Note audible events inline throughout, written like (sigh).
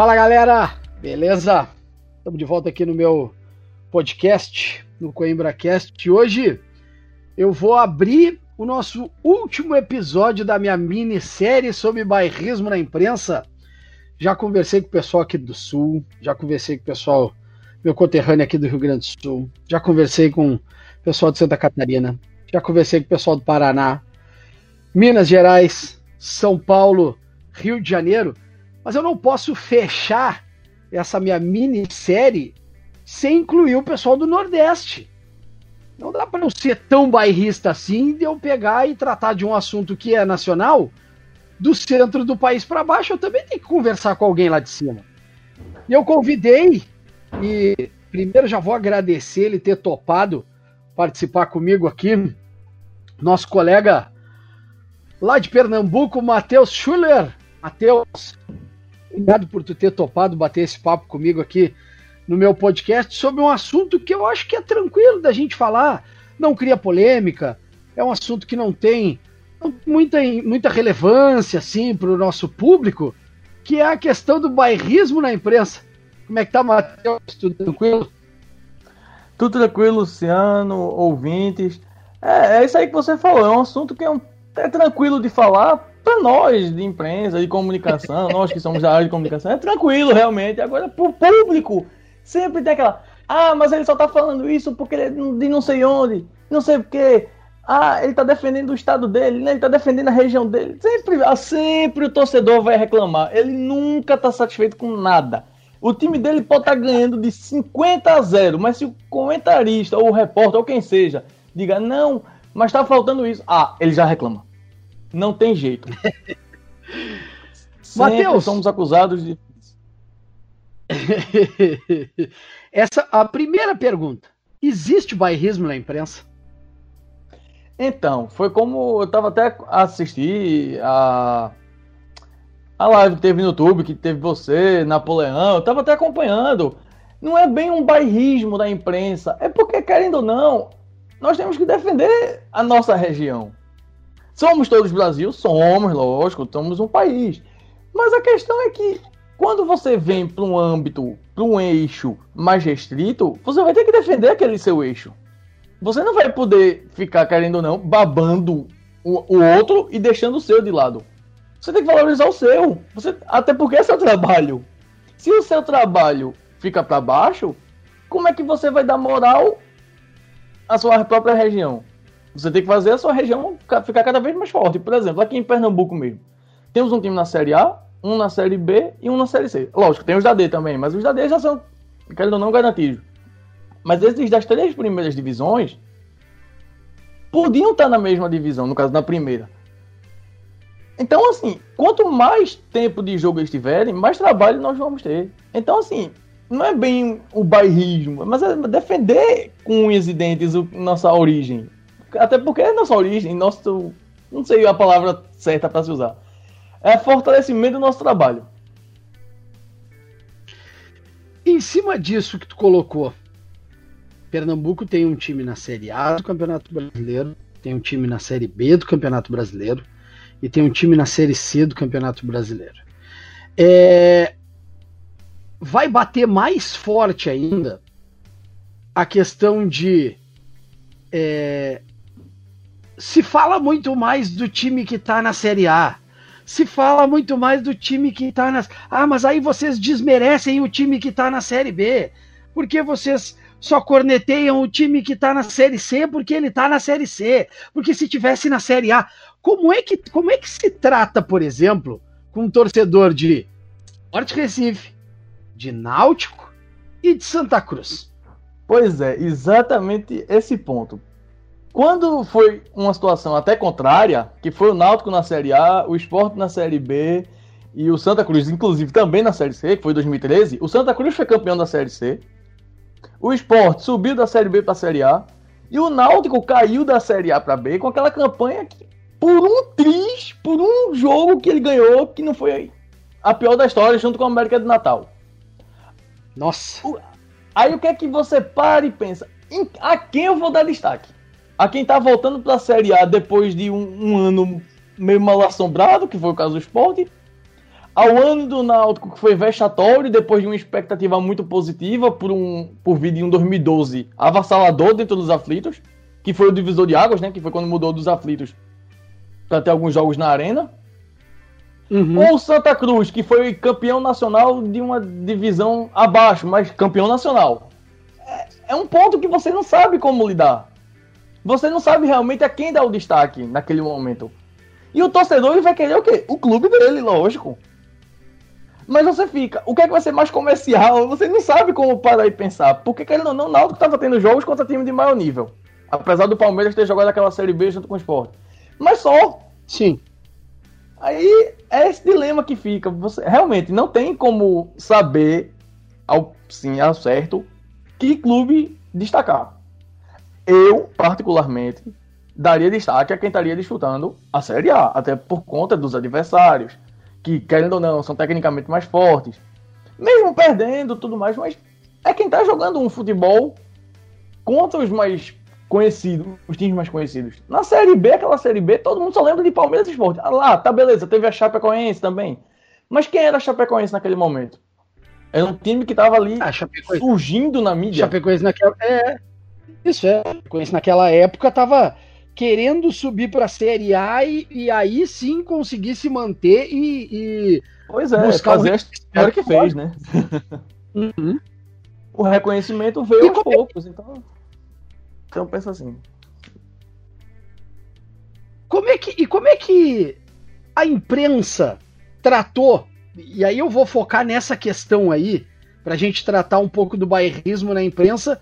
Fala galera, beleza? Estamos de volta aqui no meu podcast, no CoimbraCast. Hoje eu vou abrir o nosso último episódio da minha minissérie sobre bairrismo na imprensa. Já conversei com o pessoal aqui do Sul, já conversei com o pessoal, meu conterrâneo aqui do Rio Grande do Sul, já conversei com o pessoal de Santa Catarina, já conversei com o pessoal do Paraná, Minas Gerais, São Paulo, Rio de Janeiro, mas eu não posso fechar essa minha minissérie sem incluir o pessoal do Nordeste. Não dá para eu ser tão bairrista assim de eu pegar e tratar de um assunto que é nacional do centro do país para baixo. Eu também tenho que conversar com alguém lá de cima. E eu convidei, e primeiro já vou agradecer ele ter topado participar comigo aqui, nosso colega lá de Pernambuco, Matheus Schuller. Matheus, obrigado por tu ter topado bater esse papo comigo aqui no meu podcast sobre um assunto que eu acho que é tranquilo da gente falar, não cria polêmica, é um assunto que não tem muita, muita relevância assim para o nosso público, que é a questão do bairrismo na imprensa. Como é que tá, Matheus? Tudo tranquilo? Tudo tranquilo, Luciano, ouvintes. É, é isso aí que você falou, é um assunto que é, um, é tranquilo de falar, para nós de imprensa, de comunicação, (laughs) nós que somos da área de comunicação, é tranquilo realmente. Agora, para o público, sempre tem aquela. Ah, mas ele só tá falando isso porque ele é de não sei onde, não sei o quê. Ah, ele tá defendendo o estado dele, né? ele tá defendendo a região dele. Sempre, ah, sempre o torcedor vai reclamar. Ele nunca tá satisfeito com nada. O time dele pode estar tá ganhando de 50 a 0, mas se o comentarista ou o repórter ou quem seja diga não, mas tá faltando isso, ah, ele já reclama. Não tem jeito. (laughs) Matheus, somos acusados de. (laughs) Essa a primeira pergunta. Existe bairrismo na imprensa? Então, foi como eu estava até assistindo a a live que teve no YouTube, que teve você, Napoleão, eu estava até acompanhando. Não é bem um bairrismo da imprensa, é porque querendo ou não, nós temos que defender a nossa região. Somos todos Brasil? Somos, lógico, somos um país. Mas a questão é que quando você vem para um âmbito, para um eixo mais restrito, você vai ter que defender aquele seu eixo. Você não vai poder ficar, querendo ou não, babando o, o outro e deixando o seu de lado. Você tem que valorizar o seu. Você, até porque é seu trabalho. Se o seu trabalho fica para baixo, como é que você vai dar moral à sua própria região? Você tem que fazer a sua região ficar cada vez mais forte. Por exemplo, aqui em Pernambuco mesmo. Temos um time na Série A, um na Série B e um na Série C. Lógico, tem os da D também, mas os da D já são, querendo ou não, garantidos. Mas esses das três primeiras divisões podiam estar na mesma divisão, no caso, na primeira. Então, assim, quanto mais tempo de jogo eles tiverem, mais trabalho nós vamos ter. Então, assim, não é bem o bairrismo, mas é defender com unhas e dentes nossa origem. Até porque é nossa origem, nosso. Não sei a palavra certa para se usar. É fortalecimento do nosso trabalho. Em cima disso que tu colocou, Pernambuco tem um time na Série A do Campeonato Brasileiro, tem um time na Série B do Campeonato Brasileiro e tem um time na Série C do Campeonato Brasileiro. É... Vai bater mais forte ainda a questão de é, se fala muito mais do time que tá na Série A. Se fala muito mais do time que tá na. Ah, mas aí vocês desmerecem o time que tá na Série B. Porque vocês só corneteiam o time que tá na Série C porque ele tá na Série C. Porque se tivesse na Série A. Como é que, como é que se trata, por exemplo, com um torcedor de Forte Recife, de Náutico e de Santa Cruz? Pois é, exatamente esse ponto. Quando foi uma situação até contrária, que foi o Náutico na Série A, o Sport na Série B e o Santa Cruz, inclusive, também na Série C, que foi 2013, o Santa Cruz foi campeão da Série C, o Sport subiu da Série B para a Série A e o Náutico caiu da Série A para B com aquela campanha que, por um triz, por um jogo que ele ganhou, que não foi a pior da história, junto com a América do Natal. Nossa! Aí o que é que você para e pensa? A quem eu vou dar destaque? A quem tá voltando para a Série A depois de um, um, ano meio mal assombrado, que foi o caso do esporte, ao ano do Náutico, que foi vexatório, depois de uma expectativa muito positiva, por, um, por vir de um 2012 avassalador dentro dos aflitos, que foi o divisor de águas, né? Que foi quando mudou dos aflitos para ter alguns jogos na arena. Uhum. Ou Santa Cruz, que foi campeão nacional de uma divisão abaixo, mas campeão nacional. É, é um ponto que você não sabe como lidar. Você não sabe realmente a quem dar o destaque naquele momento. E o torcedor ele vai querer o quê? O clube dele, lógico. Mas você fica, o que é que vai ser mais comercial? Você não sabe como parar e pensar. Porque, querendo ou não, o Náutico estava tendo jogos contra time de maior nível. Apesar do Palmeiras ter jogado aquela Série B junto com o Sport. Mas só. Sim. Aí é esse dilema que fica. Você realmente não tem como saber, ao, sim, ao certo, que clube destacar. Eu, particularmente, daria destaque a quem estaria disputando a Série A, até por conta dos adversários que, querendo ou não, são tecnicamente mais fortes. Mesmo perdendo tudo mais, mas é quem tá jogando um futebol contra os mais conhecidos, os times mais conhecidos. Na Série B, aquela Série B, todo mundo só lembra de Palmeiras e Sport. Ah, lá, tá beleza, teve a Chapecoense também. Mas quem era a Chapecoense naquele momento? Era um time que tava ali ah, surgindo na mídia. Chapecoense naquela... É, isso é. Chapecoense naquela época tava querendo subir para a Série A e, e, aí sim conseguir se manter e, e pois é, buscar fazer a história que fez, né? Uhum. O reconhecimento veio e aos como... poucos, então então pensa assim. Como é que e como é que a imprensa tratou? E aí eu vou focar nessa questão aí para a gente tratar um pouco do bairrismo na imprensa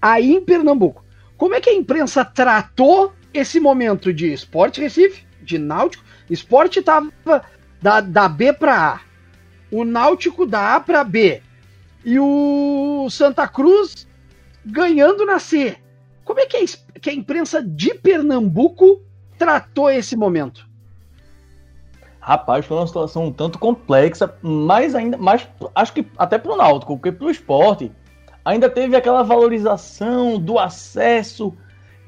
aí em Pernambuco. Como é que a imprensa tratou esse momento de Esporte Recife, de Náutico, Esporte estava da, da B para A, o Náutico da A para B e o Santa Cruz ganhando na C. Como é que a, que a imprensa de Pernambuco tratou esse momento? Rapaz, foi uma situação um tanto complexa, mas ainda, mais acho que até para o Náutico, porque para o esporte ainda teve aquela valorização do acesso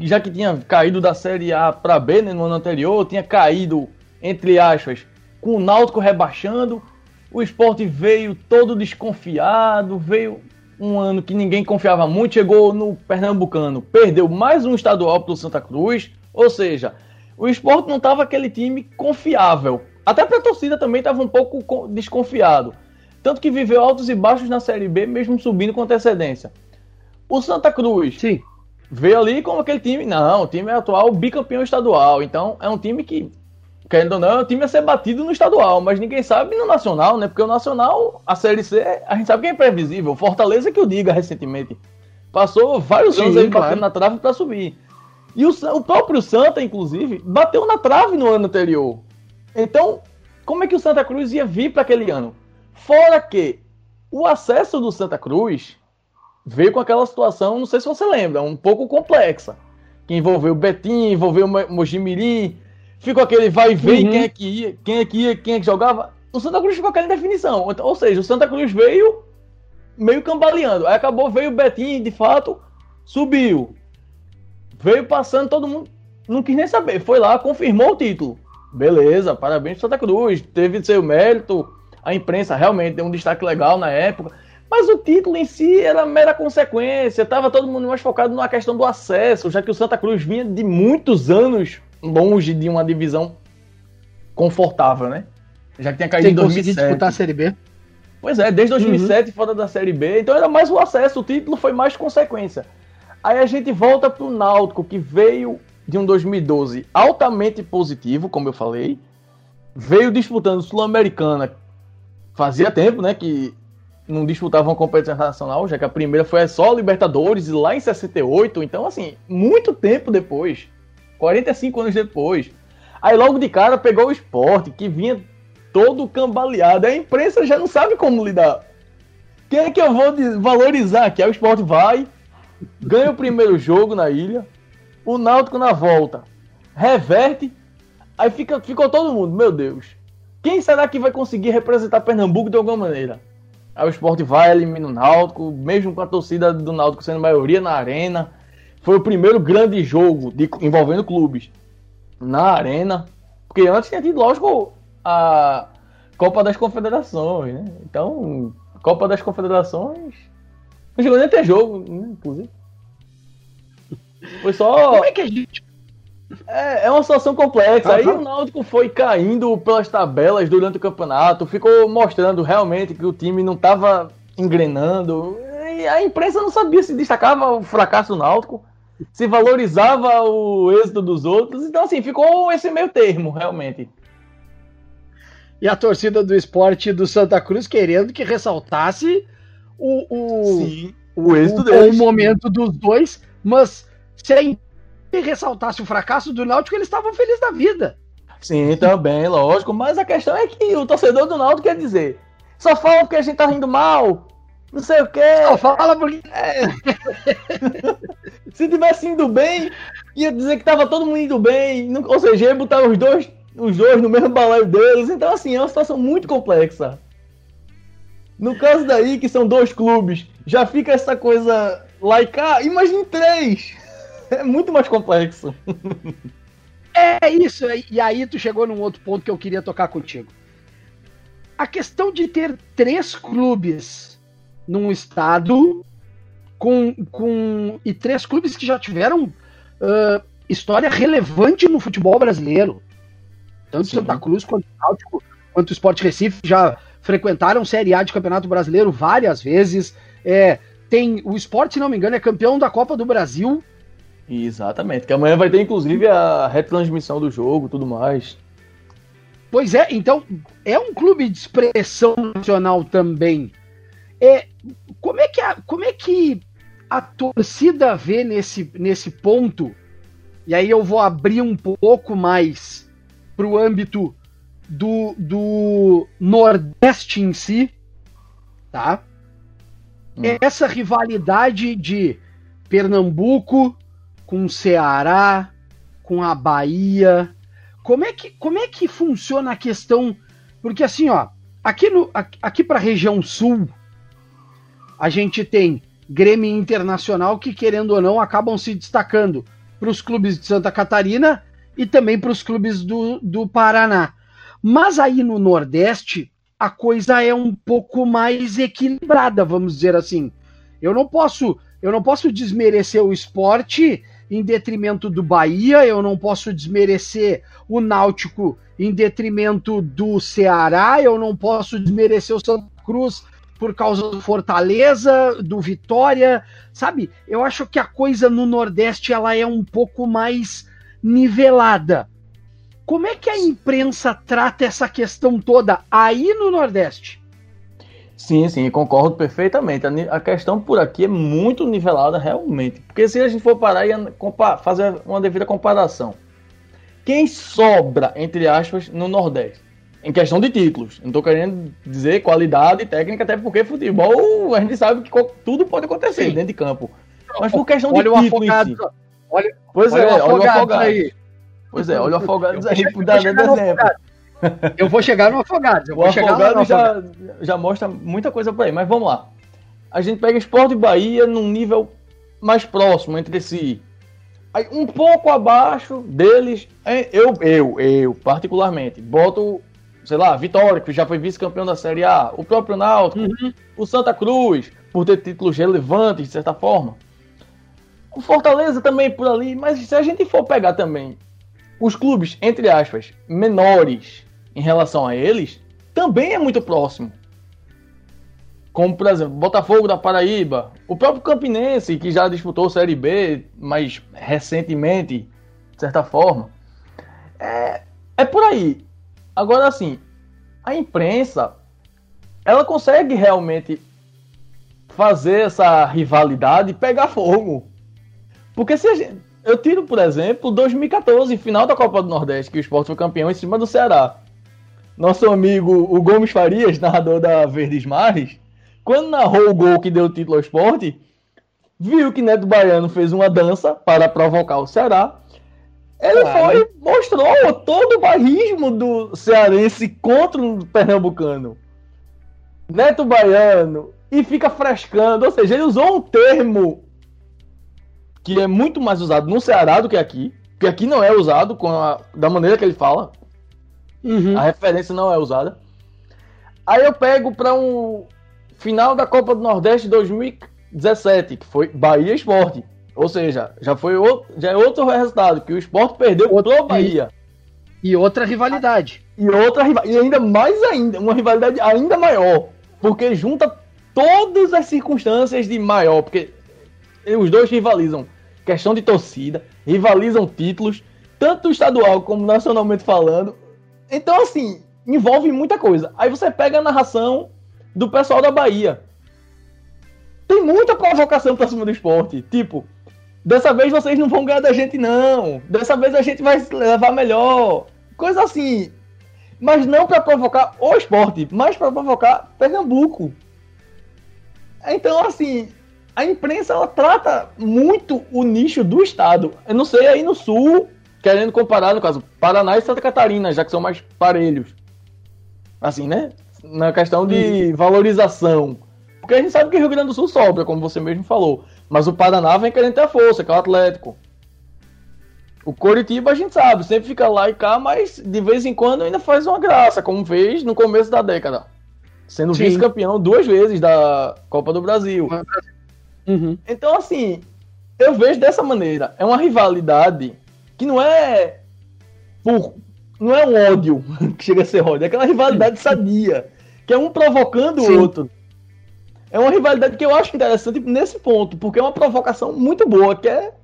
já que tinha caído da Série A para B né, no ano anterior, tinha caído, entre aspas, com o Náutico rebaixando, o esporte veio todo desconfiado, veio um ano que ninguém confiava muito, chegou no Pernambucano, perdeu mais um estadual para o Santa Cruz, ou seja, o esporte não estava aquele time confiável. Até para a torcida também estava um pouco desconfiado. Tanto que viveu altos e baixos na Série B, mesmo subindo com antecedência. O Santa Cruz Sim veio ali como aquele time. Não, o time é atual bicampeão estadual. Então é um time que, querendo ou não, é um time a ser batido no estadual, mas ninguém sabe no nacional, né? Porque o nacional, a Série C, a gente sabe que é imprevisível. Fortaleza que eu diga recentemente. Passou vários Sim, anos aí claro. batendo na trave para subir. E o, o próprio Santa, inclusive, bateu na trave no ano anterior. Então, como é que o Santa Cruz ia vir para aquele ano? Fora que o acesso do Santa Cruz veio com aquela situação, não sei se você lembra, um pouco complexa. Que envolveu o Betinho, envolveu o Mojimirim, ficou aquele vai e vem, uhum. quem é que ia, quem é que ia, quem é que jogava. O Santa Cruz ficou aquela indefinição. Ou seja, o Santa Cruz veio meio cambaleando. Aí acabou, veio o Betinho, de fato, subiu. Veio passando, todo mundo não quis nem saber. Foi lá, confirmou o título. Beleza, parabéns pro Santa Cruz. Teve seu mérito. A imprensa realmente deu um destaque legal na época. Mas o título em si era mera consequência, estava todo mundo mais focado na questão do acesso, já que o Santa Cruz vinha de muitos anos longe de uma divisão confortável, né? Já que tinha caído Tem em 2007. disputar a Série B. Pois é, desde 2007 uhum. fora da Série B, então era mais o acesso, o título foi mais consequência. Aí a gente volta para o Náutico, que veio de um 2012 altamente positivo, como eu falei, veio disputando Sul-Americana, fazia tempo, né, que não disputavam uma competição internacional, já que a primeira foi só Libertadores lá em 68, então assim, muito tempo depois, 45 anos depois. Aí logo de cara pegou o esporte, que vinha todo cambaleado. A imprensa já não sabe como lidar. Quem é que eu vou valorizar aqui? Aí o esporte vai, ganha o primeiro jogo na ilha, o Náutico na volta, reverte, aí fica, ficou todo mundo, meu Deus. Quem será que vai conseguir representar Pernambuco de alguma maneira? Aí o esporte vai, elimina o Náutico, mesmo com a torcida do Náutico sendo maioria na arena. Foi o primeiro grande jogo de, envolvendo clubes na arena. Porque antes tinha tido, lógico, a Copa das Confederações, né? Então, Copa das Confederações. Não chegou nem a ter jogo, né, inclusive. Foi só. Como é que a gente. É, é uma situação complexa. Aí o Náutico foi caindo pelas tabelas durante o campeonato, ficou mostrando realmente que o time não estava engrenando. E a imprensa não sabia se destacava o fracasso do Náutico, se valorizava o êxito dos outros. Então, assim, ficou esse meio termo, realmente. E a torcida do esporte do Santa Cruz querendo que ressaltasse o, o, Sim, o êxito o, o momento dos dois, mas sem ressaltasse o fracasso do Náutico, eles estavam felizes da vida. Sim, também, lógico. Mas a questão é que o torcedor do Náutico quer dizer: só fala porque a gente tá rindo mal, não sei o quê. Só fala porque. É. (laughs) Se tivesse indo bem, ia dizer que tava todo mundo indo bem. Ou seja, ia botar os dois os dois no mesmo balaio deles. Então, assim, é uma situação muito complexa. No caso daí, que são dois clubes, já fica essa coisa laica. Ah, imagine três! É muito mais complexo. É isso, e aí tu chegou num outro ponto que eu queria tocar contigo. A questão de ter três clubes num estado com, com e três clubes que já tiveram uh, história relevante no futebol brasileiro. Tanto Sim. Santa Cruz quanto o Náutico, quanto o Sport Recife já frequentaram Série A de Campeonato Brasileiro várias vezes. É, tem o Sport, se não me engano, é campeão da Copa do Brasil. Exatamente, que amanhã vai ter inclusive a retransmissão do jogo, tudo mais. Pois é, então é um clube de expressão nacional também. É, como é que a, como é que a torcida vê nesse, nesse ponto? E aí eu vou abrir um pouco mais para o âmbito do, do Nordeste em si, tá? Hum. Essa rivalidade de Pernambuco com Ceará, com a Bahia, como é que, como é que funciona a questão? Porque assim, ó, aqui, no, aqui para a região sul, a gente tem Grêmio Internacional que, querendo ou não, acabam se destacando para os clubes de Santa Catarina e também para os clubes do, do Paraná. Mas aí no Nordeste, a coisa é um pouco mais equilibrada, vamos dizer assim. Eu não posso, eu não posso desmerecer o esporte em detrimento do Bahia, eu não posso desmerecer o Náutico em detrimento do Ceará, eu não posso desmerecer o Santa Cruz por causa do Fortaleza, do Vitória, sabe? Eu acho que a coisa no Nordeste ela é um pouco mais nivelada. Como é que a imprensa trata essa questão toda aí no Nordeste? Sim, sim, concordo perfeitamente. A questão por aqui é muito nivelada realmente. Porque se a gente for parar e fazer uma devida comparação, quem sobra, entre aspas, no Nordeste? Em questão de títulos. Não estou querendo dizer qualidade técnica, até porque futebol a gente sabe que tudo pode acontecer sim. dentro de campo. Mas por questão olha de título em si. Olha, pois olha é, o olha o afogado aí. Pois é, olha o Afogados aí por dar exemplo. Eu vou chegar no Afogados. Eu vou o chegar Afogado já, já mostra muita coisa por aí, mas vamos lá. A gente pega Esporte e Bahia num nível mais próximo entre si. Aí, um pouco abaixo deles, eu, eu, eu, particularmente, boto, sei lá, Vitória, que já foi vice-campeão da Série A, o próprio Náutico, uhum. o Santa Cruz, por ter títulos relevantes, de certa forma. O Fortaleza também por ali, mas se a gente for pegar também os clubes, entre aspas, menores em relação a eles, também é muito próximo. Como, por exemplo, Botafogo da Paraíba, o próprio Campinense, que já disputou Série B, mas recentemente, de certa forma. É, é por aí. Agora, assim, a imprensa, ela consegue realmente fazer essa rivalidade pegar fogo. Porque se gente, eu tiro, por exemplo, 2014, final da Copa do Nordeste, que o Sport foi campeão em cima do Ceará. Nosso amigo o Gomes Farias, narrador da Verdes Mares, quando narrou o gol que deu o título ao esporte, viu que Neto Baiano fez uma dança para provocar o Ceará. Ele claro. foi mostrou todo o barrismo do cearense contra o pernambucano. Neto Baiano e fica frescando, ou seja, ele usou um termo que é muito mais usado no Ceará do que aqui, que aqui não é usado com a, da maneira que ele fala. Uhum. A referência não é usada. Aí eu pego para um final da Copa do Nordeste 2017, que foi Bahia Esporte. Ou seja, já foi outro, já é outro resultado, que o esporte perdeu outro, pro Bahia. E outra rivalidade. E outra e ainda mais ainda, uma rivalidade ainda maior. Porque junta todas as circunstâncias de maior, porque os dois rivalizam questão de torcida, rivalizam títulos, tanto estadual como nacionalmente falando. Então, assim, envolve muita coisa. Aí você pega a narração do pessoal da Bahia. Tem muita provocação pra cima do esporte. Tipo, dessa vez vocês não vão ganhar da gente, não. Dessa vez a gente vai levar melhor. Coisa assim. Mas não para provocar o esporte, mas para provocar Pernambuco. Então, assim, a imprensa ela trata muito o nicho do estado. Eu não sei aí no sul, querendo comparar, no caso, Paraná e Santa Catarina, já que são mais parelhos. Assim, né? Na questão de valorização. Porque a gente sabe que o Rio Grande do Sul sobra, como você mesmo falou. Mas o Paraná vem querendo ter força, que é o Atlético. O Coritiba a gente sabe, sempre fica lá e cá, mas de vez em quando ainda faz uma graça, como fez no começo da década. Sendo vice-campeão duas vezes da Copa do Brasil. Uhum. Então, assim, eu vejo dessa maneira. É uma rivalidade que não é por. Não é um ódio (laughs) que chega a ser ódio, é aquela rivalidade sadia. Que é um provocando o outro. É uma rivalidade que eu acho interessante nesse ponto, porque é uma provocação muito boa, que é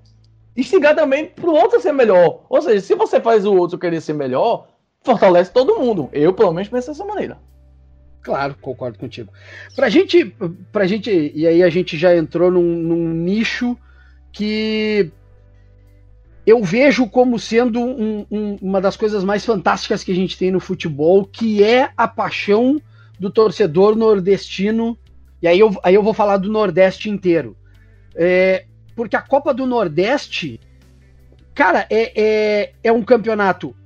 instigar também pro outro ser melhor. Ou seja, se você faz o outro querer ser melhor, fortalece todo mundo. Eu, pelo menos, penso dessa maneira. Claro, concordo contigo. Pra gente, pra gente, e aí a gente já entrou num, num nicho que eu vejo como sendo um, um, uma das coisas mais fantásticas que a gente tem no futebol, que é a paixão do torcedor nordestino. E aí eu, aí eu vou falar do Nordeste inteiro. É, porque a Copa do Nordeste, cara, é, é, é um campeonato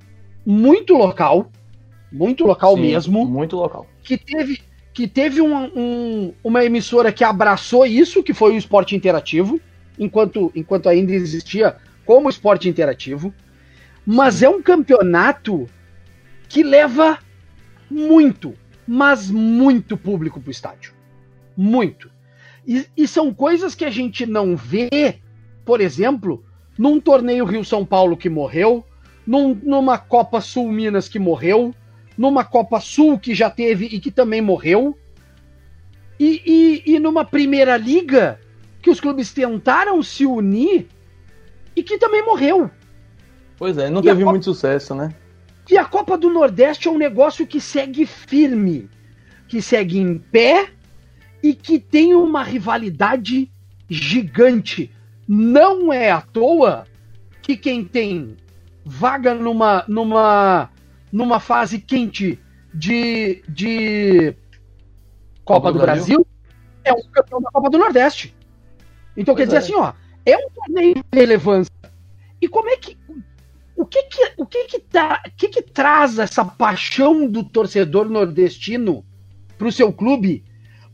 muito local, muito local Sim, mesmo. Muito local. Que teve, que teve um, um, uma emissora que abraçou isso, que foi o esporte interativo, enquanto, enquanto ainda existia como esporte interativo. Mas é um campeonato que leva muito, mas muito público para o estádio. Muito. E, e são coisas que a gente não vê, por exemplo, num torneio Rio-São Paulo que morreu, num, numa Copa Sul Minas que morreu, numa Copa Sul que já teve e que também morreu, e, e, e numa Primeira Liga que os clubes tentaram se unir e que também morreu. Pois é, não e teve Copa... muito sucesso, né? E a Copa do Nordeste é um negócio que segue firme, que segue em pé e que tem uma rivalidade gigante. Não é à toa que quem tem vaga numa numa numa fase quente de, de Copa, Copa do, do Brasil, Brasil, é um campeão da Copa do Nordeste. Então pois quer dizer é. assim, ó, é um torneio de relevância. E como é que o que que o que que, tá, que que traz essa paixão do torcedor nordestino para o seu clube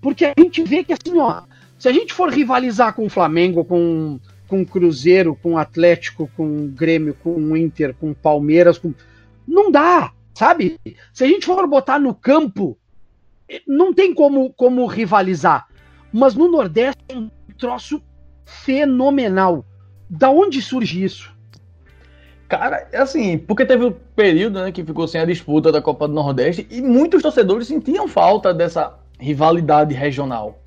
porque a gente vê que assim, ó, se a gente for rivalizar com o Flamengo, com com Cruzeiro, com Atlético, com Grêmio, com Inter, com Palmeiras, com... não dá, sabe? Se a gente for botar no campo, não tem como, como rivalizar. Mas no Nordeste é um troço fenomenal. Da onde surge isso? Cara, é assim, porque teve um período né, que ficou sem a disputa da Copa do Nordeste e muitos torcedores sentiam falta dessa rivalidade regional.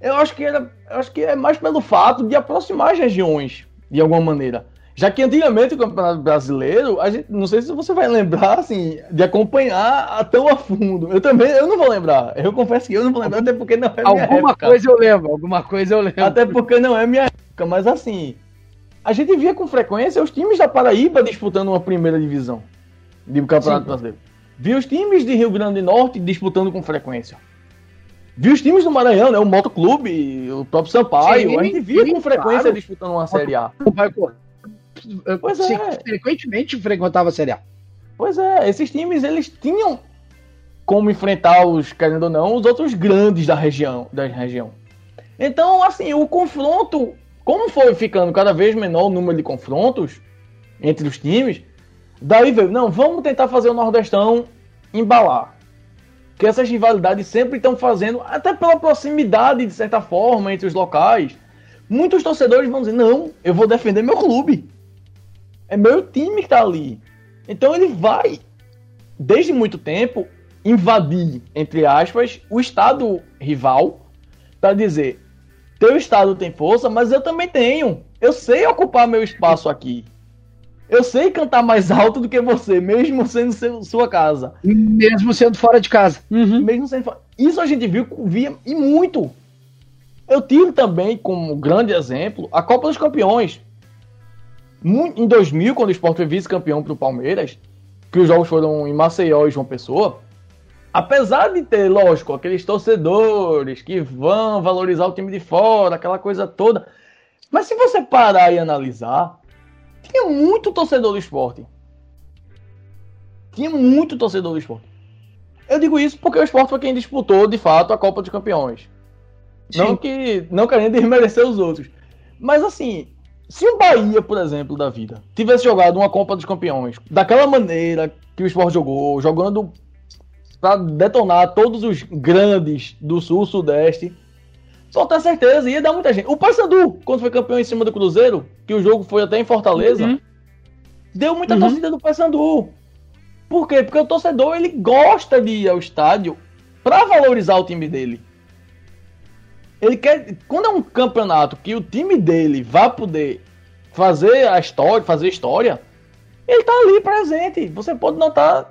Eu acho que, era, acho que é mais pelo fato de aproximar as regiões, de alguma maneira. Já que antigamente o Campeonato Brasileiro, a gente, não sei se você vai lembrar, assim, de acompanhar tão a fundo. Eu também, eu não vou lembrar. Eu confesso que eu não vou lembrar, até porque não é minha alguma época. coisa eu lembro, alguma coisa eu lembro. Até porque não é minha época, mas assim, a gente via com frequência os times da Paraíba disputando uma primeira divisão de Campeonato Sim. Brasileiro. Via os times de Rio Grande do Norte disputando com frequência. Viu os times do Maranhão, né? O Motoclube, o próprio Sampaio. Sim, a gente via com frequência claro. disputando uma Série A. Pois é. Frequentemente frequentava a Série A. Pois é, esses times eles tinham como enfrentar os, querendo ou não, os outros grandes da região, da região. Então, assim, o confronto, como foi ficando cada vez menor o número de confrontos entre os times, daí veio, não, vamos tentar fazer o Nordestão embalar. que essas rivalidades sempre estão fazendo, até pela proximidade, de certa forma, entre os locais. Muitos torcedores vão dizer: não, eu vou defender meu clube. É meu time que está ali. Então ele vai, desde muito tempo, invadir, entre aspas, o estado rival para dizer: teu estado tem força, mas eu também tenho. Eu sei ocupar meu espaço aqui. Eu sei cantar mais alto do que você, mesmo sendo seu, sua casa. Mesmo sendo fora de casa. Uhum. Mesmo sendo fora. Isso a gente viu via e muito. Eu tive também como grande exemplo a Copa dos Campeões. Em 2000, quando o Sport foi vice-campeão para o Palmeiras, que os jogos foram em Maceió e João Pessoa, apesar de ter, lógico, aqueles torcedores que vão valorizar o time de fora, aquela coisa toda, mas se você parar e analisar, tinha muito torcedor do esporte. Tinha muito torcedor do esporte. Eu digo isso porque o esporte foi quem disputou, de fato, a Copa dos Campeões. Não que não querendo desmerecer os outros. Mas assim, se o Bahia, por exemplo, da vida, tivesse jogado uma Copa dos Campeões daquela maneira que o esporte jogou, jogando para detonar todos os grandes do sul, sudeste, só ter certeza, ia dar muita gente. O Paysandu, quando foi campeão em cima do Cruzeiro, que o jogo foi até em Fortaleza, uhum. deu muita uhum. torcida do Paysandu. Por quê? Porque o torcedor ele gosta de ir ao estádio para valorizar o time dele. Ele quer, quando é um campeonato que o time dele vai poder fazer a história, fazer história, ele tá ali presente. Você pode notar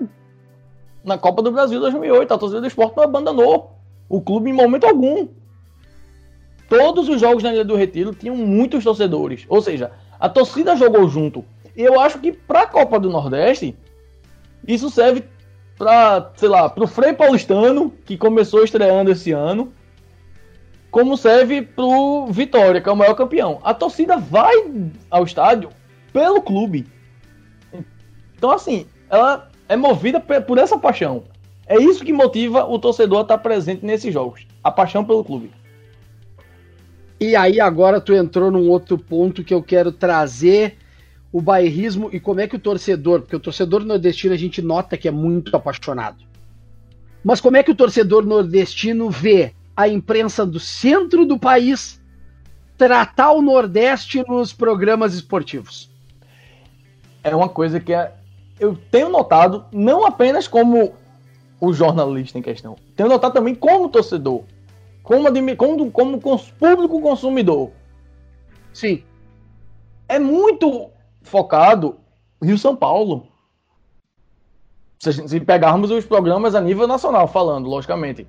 na Copa do Brasil 2008, a torcida do esporte não abandonou o clube em momento algum todos os jogos na Ilha do Retiro tinham muitos torcedores. Ou seja, a torcida jogou junto. E eu acho que para a Copa do Nordeste, isso serve para, sei lá, para o Frei Paulistano, que começou estreando esse ano, como serve para o Vitória, que é o maior campeão. A torcida vai ao estádio pelo clube. Então, assim, ela é movida por essa paixão. É isso que motiva o torcedor a estar presente nesses jogos. A paixão pelo clube. E aí agora tu entrou num outro ponto que eu quero trazer o bairrismo e como é que o torcedor, porque o torcedor nordestino a gente nota que é muito apaixonado. Mas como é que o torcedor nordestino vê a imprensa do centro do país tratar o Nordeste nos programas esportivos? É uma coisa que é, eu tenho notado, não apenas como o jornalista em questão, tenho notado também como torcedor como, como, como cons, público consumidor. Sim. É muito focado Rio-São Paulo. Se, se, pegarmos os programas a nível nacional, falando, logicamente.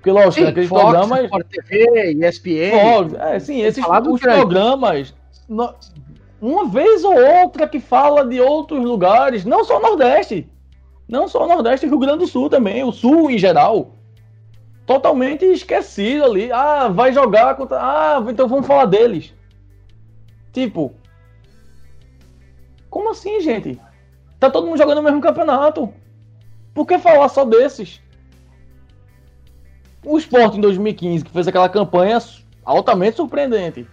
Porque, lógico, sim, aqueles Fox, programas. Sport TV, ESPN. Fox, é, sim, esses os programas. No, uma vez ou outra que fala de outros lugares, não só Nordeste. Não só Nordeste, Rio Grande do Sul também, o Sul em geral totalmente esquecido ali. Ah, vai jogar contra. Ah, então vamos falar deles. Tipo. Como assim, gente? Tá todo mundo jogando o mesmo campeonato. Por que falar só desses? O Sport em 2015, que fez aquela campanha altamente surpreendente.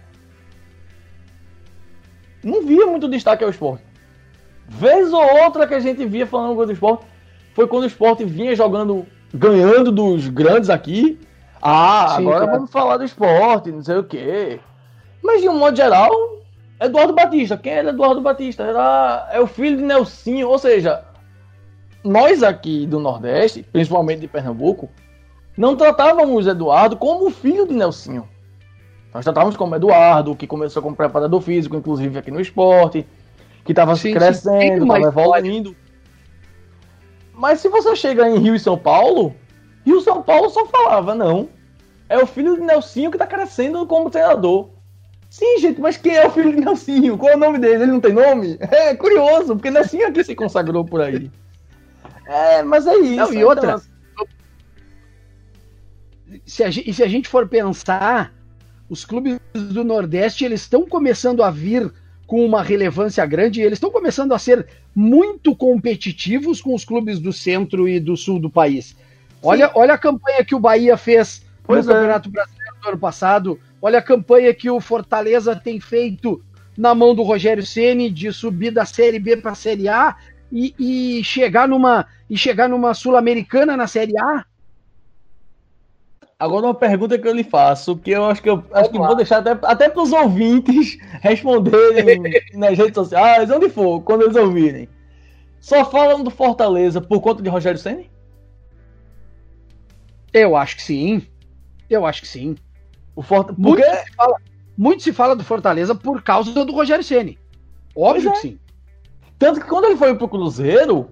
Não via muito destaque ao Sport. Vez ou outra que a gente via falando do Sport foi quando o Sport vinha jogando ganhando dos grandes aqui. Ah, Sim, agora vamos falar do esporte, não sei o quê. Mas de um modo geral, Eduardo Batista. Quem era Eduardo Batista? Era, é o filho de Nelsinho. Ou seja, nós aqui do Nordeste, principalmente de Pernambuco, não tratávamos Eduardo como filho de Nelsinho. Nós tratávamos como Eduardo, que começou como preparador físico, inclusive aqui no esporte, que estava crescendo, estava evoluindo. Mas se você chega em Rio e São Paulo, Rio e São Paulo só falava, não. É o filho de Nelsinho que tá crescendo como treinador. Sim, gente, mas quem é o filho de Nelsinho? Qual é o nome dele? Ele não tem nome? (laughs) É curioso, porque Nelsinho é que se consagrou por aí. (laughs) É, mas é isso. Não, e outra. Então... Se a, gente, se a gente for pensar, os clubes do Nordeste eles estão começando a vir com uma relevância grande e eles estão começando a ser muito competitivos com os clubes do centro e do sul do país. Olha, olha a campanha que o Bahia fez pois no é. Campeonato Brasileiro do ano passado. Olha a campanha que o Fortaleza tem feito na mão do Rogério Ceni de subir da Série B para a Série A e, e, chegar numa e chegar numa sul-americana na Série A. Agora uma pergunta que eu lhe faço, que eu acho que eu acho que vou deixar até, até para os ouvintes (laughs) responderem (laughs) nas redes sociais, onde for, quando eles ouvirem. Só falam do Fortaleza por conta de Rogério Senni? Eu acho que sim. Eu acho que sim. O Fort... muito, se fala, muito se fala do Fortaleza por causa do Rogério Ceni. Óbvio é. que sim. Tanto que quando ele foi pro Cruzeiro,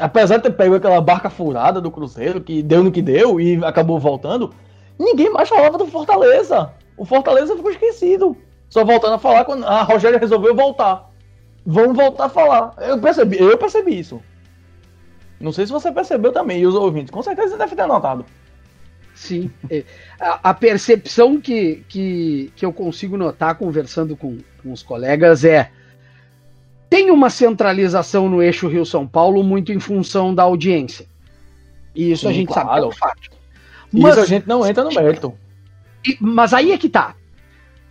apesar de ter pego aquela barca furada do Cruzeiro, que deu no que deu e acabou voltando, ninguém mais falava do Fortaleza. O Fortaleza ficou esquecido. Só voltando a falar quando a Rogério resolveu voltar. Vamos voltar a falar. Eu percebi, eu percebi isso. Não sei se você percebeu também, e os ouvintes. Com certeza você deve ter notado. Sim. É, a, a percepção que, que, que eu consigo notar conversando com, com os colegas é tem uma centralização no eixo Rio-São Paulo muito em função da audiência. E isso Sim, a gente claro. sabe que é um fato. Mas isso a gente não entra no mérito. Mas aí é que tá.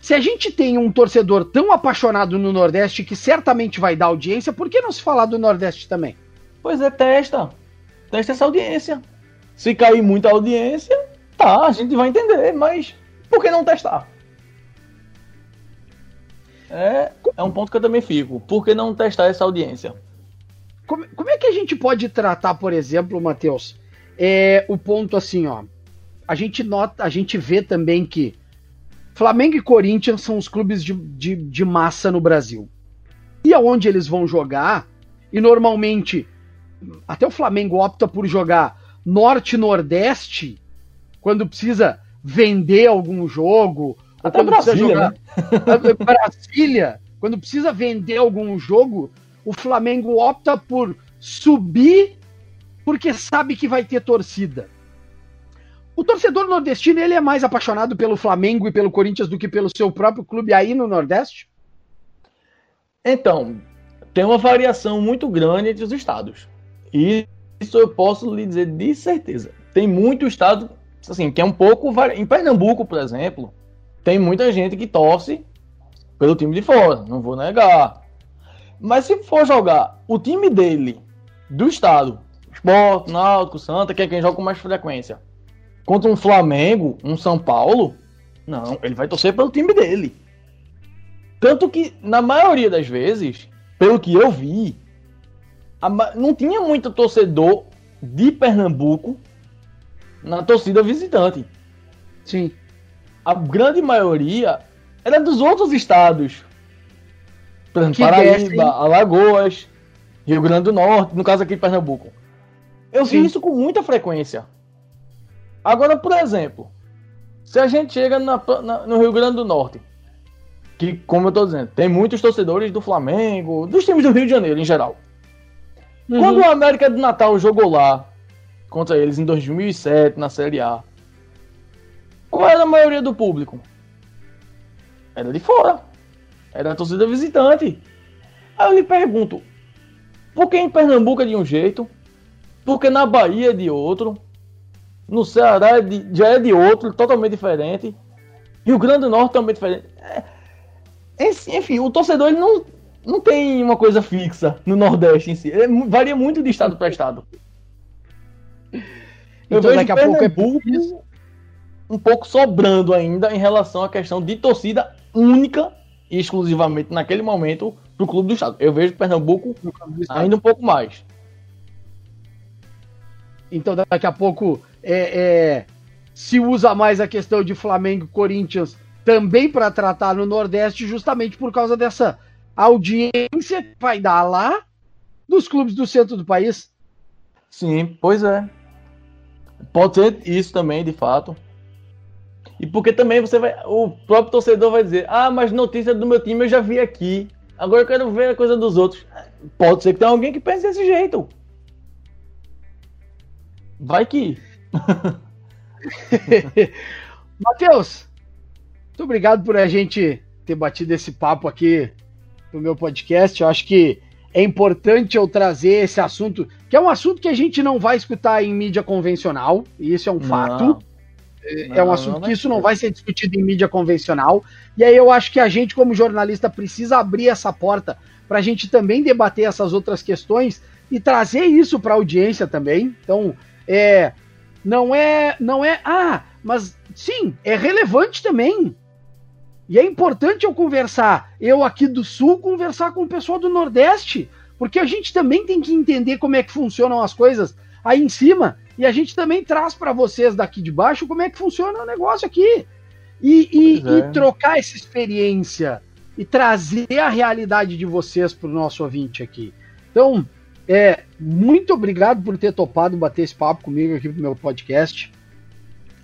Se a gente tem um torcedor tão apaixonado no Nordeste que certamente vai dar audiência, por que não se falar do Nordeste também? Pois é, testa. Testa essa audiência. Se cair muita audiência, tá, a gente vai entender, mas por que não testar? É, é um ponto que eu também fico. Por que não testar essa audiência? Como, como é que a gente pode tratar, por exemplo, Matheus, é, o ponto assim, ó. A gente nota, a gente vê também que Flamengo e Corinthians são os clubes de, de, de massa no Brasil. E aonde eles vão jogar, e normalmente até o Flamengo opta por jogar norte-nordeste quando precisa vender algum jogo, até quando Brasília, precisa jogar né? (laughs) Brasília, quando precisa vender algum jogo, o Flamengo opta por subir porque sabe que vai ter torcida. O torcedor nordestino ele é mais apaixonado pelo Flamengo e pelo Corinthians do que pelo seu próprio clube aí no Nordeste? Então, tem uma variação muito grande entre os estados. E isso eu posso lhe dizer de certeza. Tem muito estado, assim, que é um pouco. Em Pernambuco, por exemplo, tem muita gente que torce pelo time de fora, não vou negar. Mas se for jogar o time dele, do estado, Sport, Náutico, Santa, que é quem joga com mais frequência, contra um Flamengo, um São Paulo, não, ele vai torcer pelo time dele. Tanto que, na maioria das vezes, pelo que eu vi, não tinha muito torcedor de Pernambuco na torcida visitante. Sim a grande maioria era dos outros estados. Por exemplo, que Paraíba, Alagoas, Rio Grande do Norte, no caso aqui Pernambuco. Eu Sim. vi isso com muita frequência. Agora, por exemplo, se a gente chega na, na, no Rio Grande do Norte, que, como eu estou dizendo, tem muitos torcedores do Flamengo, dos times do Rio de Janeiro em geral. Uhum. Quando o América do Natal jogou lá contra eles em 2007 na Série A, qual era a maioria do público? Era de fora. Era a torcida visitante. Aí eu lhe pergunto: por que em Pernambuco é de um jeito? Por que na Bahia é de outro? No Ceará é de, já é de outro, totalmente diferente. Rio Grande do Norte também diferente. É, enfim, o torcedor ele não, não tem uma coisa fixa no Nordeste em si. Ele é varia muito de estado para estado. Eu então, vejo daqui a pouco é um pouco sobrando ainda em relação à questão de torcida única e exclusivamente naquele momento para o clube do estado. Eu vejo Pernambuco ainda um pouco mais. Então daqui a pouco é, é, se usa mais a questão de Flamengo e Corinthians também para tratar no Nordeste, justamente por causa dessa audiência que vai dar lá dos clubes do centro do país. Sim, pois é. Pode ser isso também, de fato. E porque também você vai. O próprio torcedor vai dizer: Ah, mas notícia do meu time eu já vi aqui. Agora eu quero ver a coisa dos outros. Pode ser que tenha alguém que pense desse jeito. Vai que. (laughs) Matheus, muito obrigado por a gente ter batido esse papo aqui no meu podcast. Eu acho que é importante eu trazer esse assunto, que é um assunto que a gente não vai escutar em mídia convencional, e isso é um não. fato. É um assunto que isso não vai ser discutido em mídia convencional. E aí eu acho que a gente, como jornalista, precisa abrir essa porta para a gente também debater essas outras questões e trazer isso para a audiência também. Então, é, não é, não é, ah, mas sim, é relevante também. E é importante eu conversar, eu aqui do Sul, conversar com o pessoal do Nordeste, porque a gente também tem que entender como é que funcionam as coisas aí em cima, e a gente também traz para vocês daqui de baixo como é que funciona o negócio aqui. E, e, é. e trocar essa experiência e trazer a realidade de vocês para o nosso ouvinte aqui. Então, é, muito obrigado por ter topado bater esse papo comigo aqui pro meu podcast.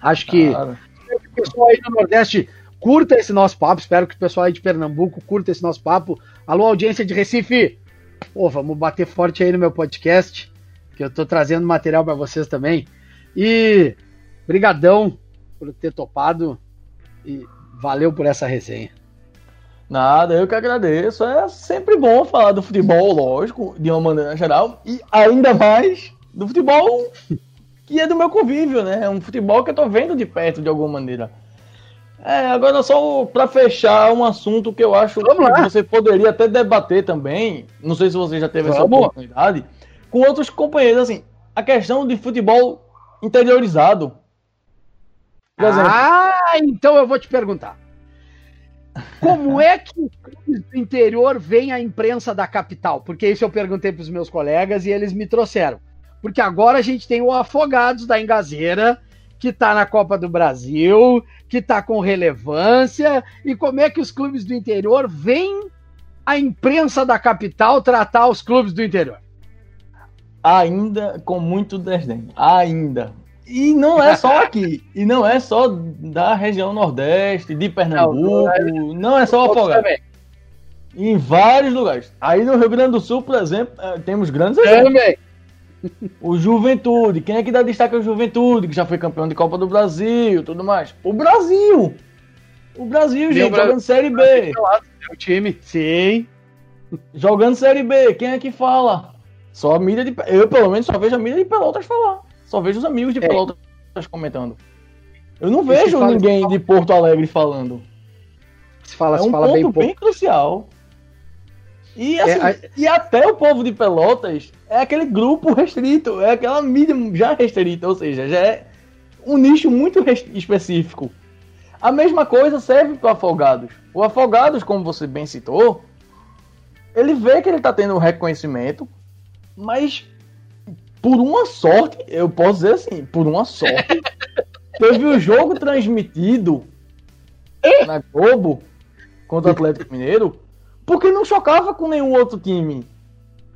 Acho que, claro. que o pessoal aí do Nordeste curta esse nosso papo. Espero que o pessoal aí de Pernambuco curta esse nosso papo. Alô, audiência de Recife! Pô, vamos bater forte aí no meu podcast, que eu tô trazendo material para vocês também. E brigadão por ter topado e valeu por essa resenha. Nada, eu que agradeço. É sempre bom falar do futebol, lógico, de uma maneira geral, e ainda mais do futebol que é do meu convívio, né? É um futebol que eu tô vendo de perto de alguma maneira. É, agora só para fechar um assunto que eu acho Vamos que lá. você poderia até debater também, não sei se você já teve Vamos. essa oportunidade, com outros companheiros, assim, a questão de futebol interiorizado. Ah, então eu vou te perguntar. Como (laughs) é que o do interior vem a imprensa da capital? Porque isso eu perguntei para os meus colegas e eles me trouxeram. Porque agora a gente tem o Afogados da Engazeira, que está na Copa do Brasil, que está com relevância. E como é que os clubes do interior vêm a imprensa da capital tratar os clubes do interior? Ainda com muito desdém. Ainda. E não é só aqui. e não é só da região Nordeste, de Pernambuco. Não, não é só Afogado. Em vários lugares. Aí no Rio Grande do Sul, por exemplo, é, temos grandes. Também. O Juventude. Quem é que dá destaque ao Juventude, que já foi campeão de Copa do Brasil tudo mais? O Brasil! O Brasil, Meu gente, Brasil. jogando Série B. O time, sim. Jogando Série B, quem é que fala? Só a mídia de. Eu, pelo menos, só vejo a mídia de Pelotas falar. Só vejo os amigos de é. Pelotas comentando. Eu não vejo fala, ninguém de Porto Alegre falando. Se fala, é um fala ponto bem, bem crucial. E, é, assim, é, a... e até o povo de Pelotas é aquele grupo restrito, é aquela mídia já restrita, ou seja, já é um nicho muito específico. A mesma coisa serve para Afogados. O Afogados, como você bem citou, ele vê que ele está tendo um reconhecimento, mas por uma sorte, eu posso dizer assim, por uma sorte, (laughs) teve o jogo transmitido na Globo contra o Atlético Mineiro, porque não chocava com nenhum outro time.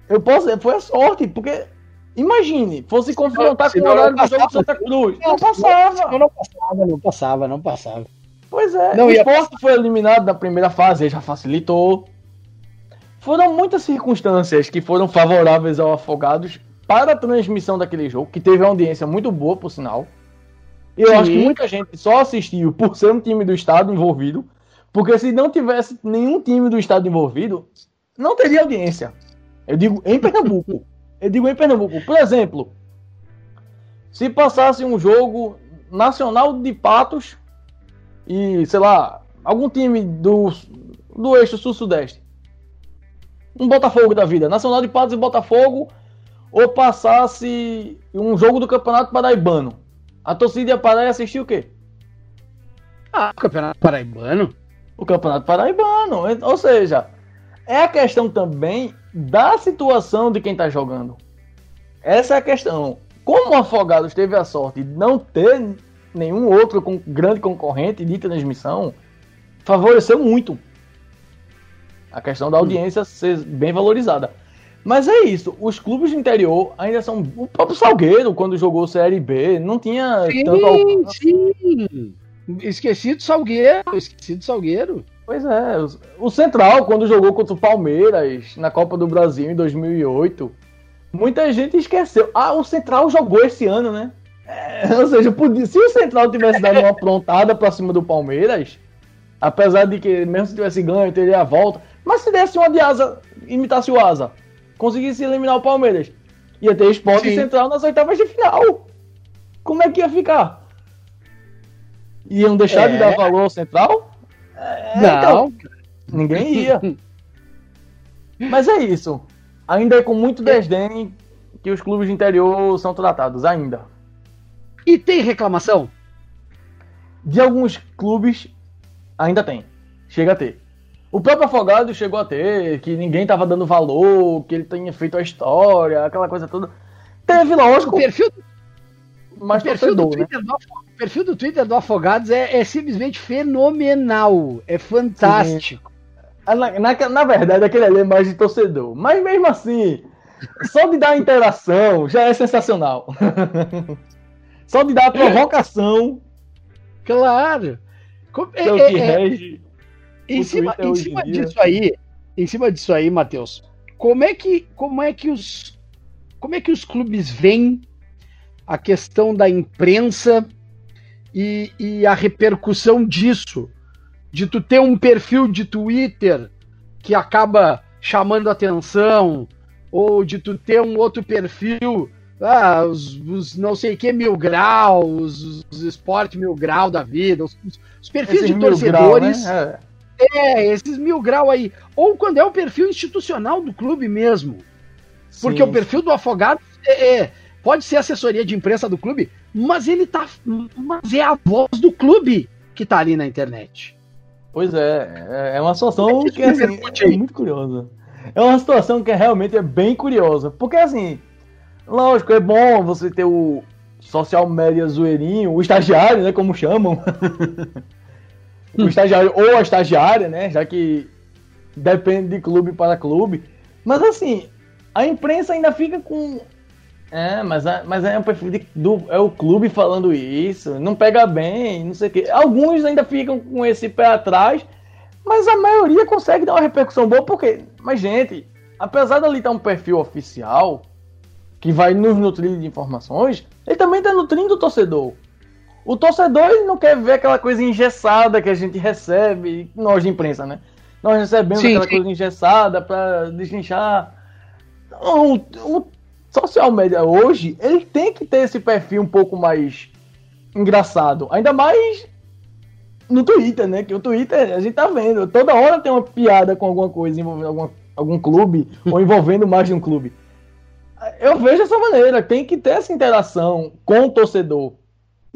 Eu posso dizer, foi a sorte, porque imagine, fosse confrontar com o horário do jogo de Santa Cruz. Não passava. Não passava, não passava, não passava. Pois é, não, o esporte foi eliminado na primeira fase, já facilitou. Foram muitas circunstâncias que foram favoráveis ao Afogados para a transmissão daquele jogo, que teve uma audiência muito boa, por sinal. E eu Sim. acho que muita gente só assistiu por ser um time do estado envolvido, porque se não tivesse nenhum time do estado envolvido, não teria audiência. Eu digo em Pernambuco. (laughs) eu digo em Pernambuco. Por exemplo, se passasse um jogo nacional de Patos e, sei lá, algum time do, do eixo sul-sudeste. Um Botafogo da vida. Nacional de Patos e Botafogo ou passasse um jogo do Campeonato Paraibano, a torcida ia parar e assistir o quê? Ah, o Campeonato Paraibano? O Campeonato Paraibano. Ou seja, é a questão também da situação de quem está jogando. Essa é a questão. Como o Afogados teve a sorte de não ter nenhum outro grande concorrente de transmissão, favoreceu muito a questão da audiência ser bem valorizada. Mas é isso, os clubes do interior ainda são. O próprio Salgueiro, quando jogou Série B, não tinha sim, tanto. Sim, Esqueci do Salgueiro, esqueci do Salgueiro. Pois é, o Central, quando jogou contra o Palmeiras na Copa do Brasil em 2008, muita gente esqueceu. Ah, o Central jogou esse ano, né? É, ou seja, podia, se o Central tivesse dado uma aprontada pra cima do Palmeiras, apesar de que mesmo se tivesse ganho, teria a volta, mas se desse uma de asa, imitasse o asa, conseguisse eliminar o Palmeiras, ia ter esporte central nas oitavas de final. Como é que ia ficar? Iam deixar é. de dar valor ao central? É, Não. Então, ninguém ia. (laughs) Mas é isso. Ainda é com muito desdém que os clubes de interior são tratados, ainda. E tem reclamação? de alguns clubes ainda tem. Chega a ter. O próprio Afogado chegou a ter, que ninguém estava dando valor, que ele tinha feito a história, aquela coisa toda. Teve, lógico. O perfil, mas o perfil, do né? Twitter do, o perfil do Twitter do Afogados é, é simplesmente fenomenal. É fantástico. Na, na, na, verdade, aquele ali é mais de torcedor. Mas mesmo assim, só de dar interação já é sensacional. (laughs) só de dar provocação. Claro. É, o que é, é, rege. Em cima, em cima disso aí, em cima disso aí, Matheus, como é que como é que os como é que os clubes veem a questão da imprensa e, e a repercussão disso, de tu ter um perfil de Twitter que acaba chamando atenção, ou de tu ter um outro perfil, ah, os, os não sei que mil graus, os, os esporte mil grau da vida, os, os perfis Esse de torcedores. Grau, né? É. é. esses mil grau aí. Ou quando é o perfil institucional do clube mesmo. Porque Sim. o perfil do afogado é, é pode ser assessoria de imprensa do clube, mas ele tá. Mas é a voz do clube que tá ali na internet. Pois é, é uma situação que é, assim, é muito curiosa. É uma situação que realmente é bem curiosa. Porque assim, lógico, é bom você ter o social media zoeirinho, o estagiário, né? Como chamam. (laughs) o estagiário ou a estagiária, né? Já que depende de clube para clube. Mas assim, a imprensa ainda fica com é, mas, mas é um perfil de, do, é o clube falando isso, não pega bem, não sei o quê. Alguns ainda ficam com esse pé atrás, mas a maioria consegue dar uma repercussão boa, porque, mas gente, apesar dali estar um perfil oficial, que vai nos nutrir de informações, ele também está nutrindo o torcedor. O torcedor não quer ver aquela coisa engessada que a gente recebe, nós de imprensa, né? Nós recebemos sim, aquela sim. coisa engessada para deslinchar. O, o, social media hoje, ele tem que ter esse perfil um pouco mais engraçado. Ainda mais no Twitter, né? Que o Twitter, a gente tá vendo, toda hora tem uma piada com alguma coisa envolvendo alguma, algum clube (laughs) ou envolvendo mais de um clube. Eu vejo dessa maneira, tem que ter essa interação com o torcedor.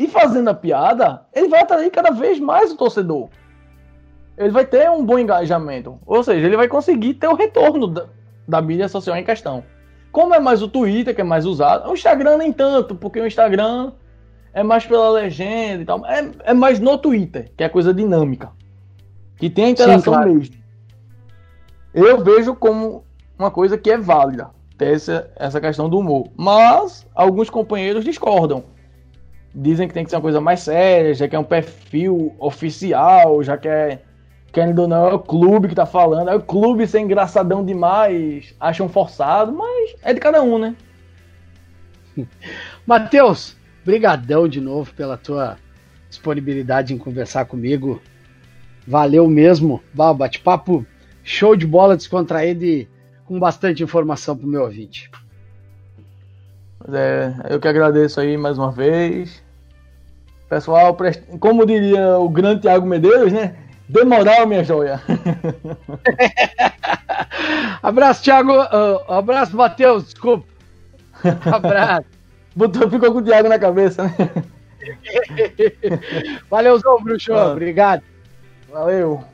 E fazendo a piada, ele vai atrair cada vez mais o torcedor. Ele vai ter um bom engajamento. Ou seja, ele vai conseguir ter o retorno da, da mídia social em questão. Como é mais o Twitter que é mais usado, o Instagram nem tanto, porque o Instagram é mais pela legenda e tal. É, é mais no Twitter, que é coisa dinâmica. Que tem a interação Sim, claro. mesmo. Eu vejo como uma coisa que é válida, ter essa, essa questão do humor. Mas alguns companheiros discordam. Dizem que tem que ser uma coisa mais séria, já que é um perfil oficial, já que é querendo ou não, é o clube que tá falando. É o clube ser engraçadão demais, acham forçado, mas é de cada um, né? (laughs) Matheus, brigadão de novo pela tua disponibilidade em conversar comigo. Valeu mesmo. Bate-papo show de bola, descontraído e com bastante informação pro meu ouvinte. É, eu que agradeço aí mais uma vez. Pessoal, como diria o grande Thiago Medeiros, né? Moral, minha joia. (laughs) abraço, Thiago. Uh, abraço, Matheus. Desculpa. (laughs) Abraço. Botou, ficou com o Thiago na cabeça, né? (laughs) Valeuzão, bruxo. Ah. Obrigado. Valeu.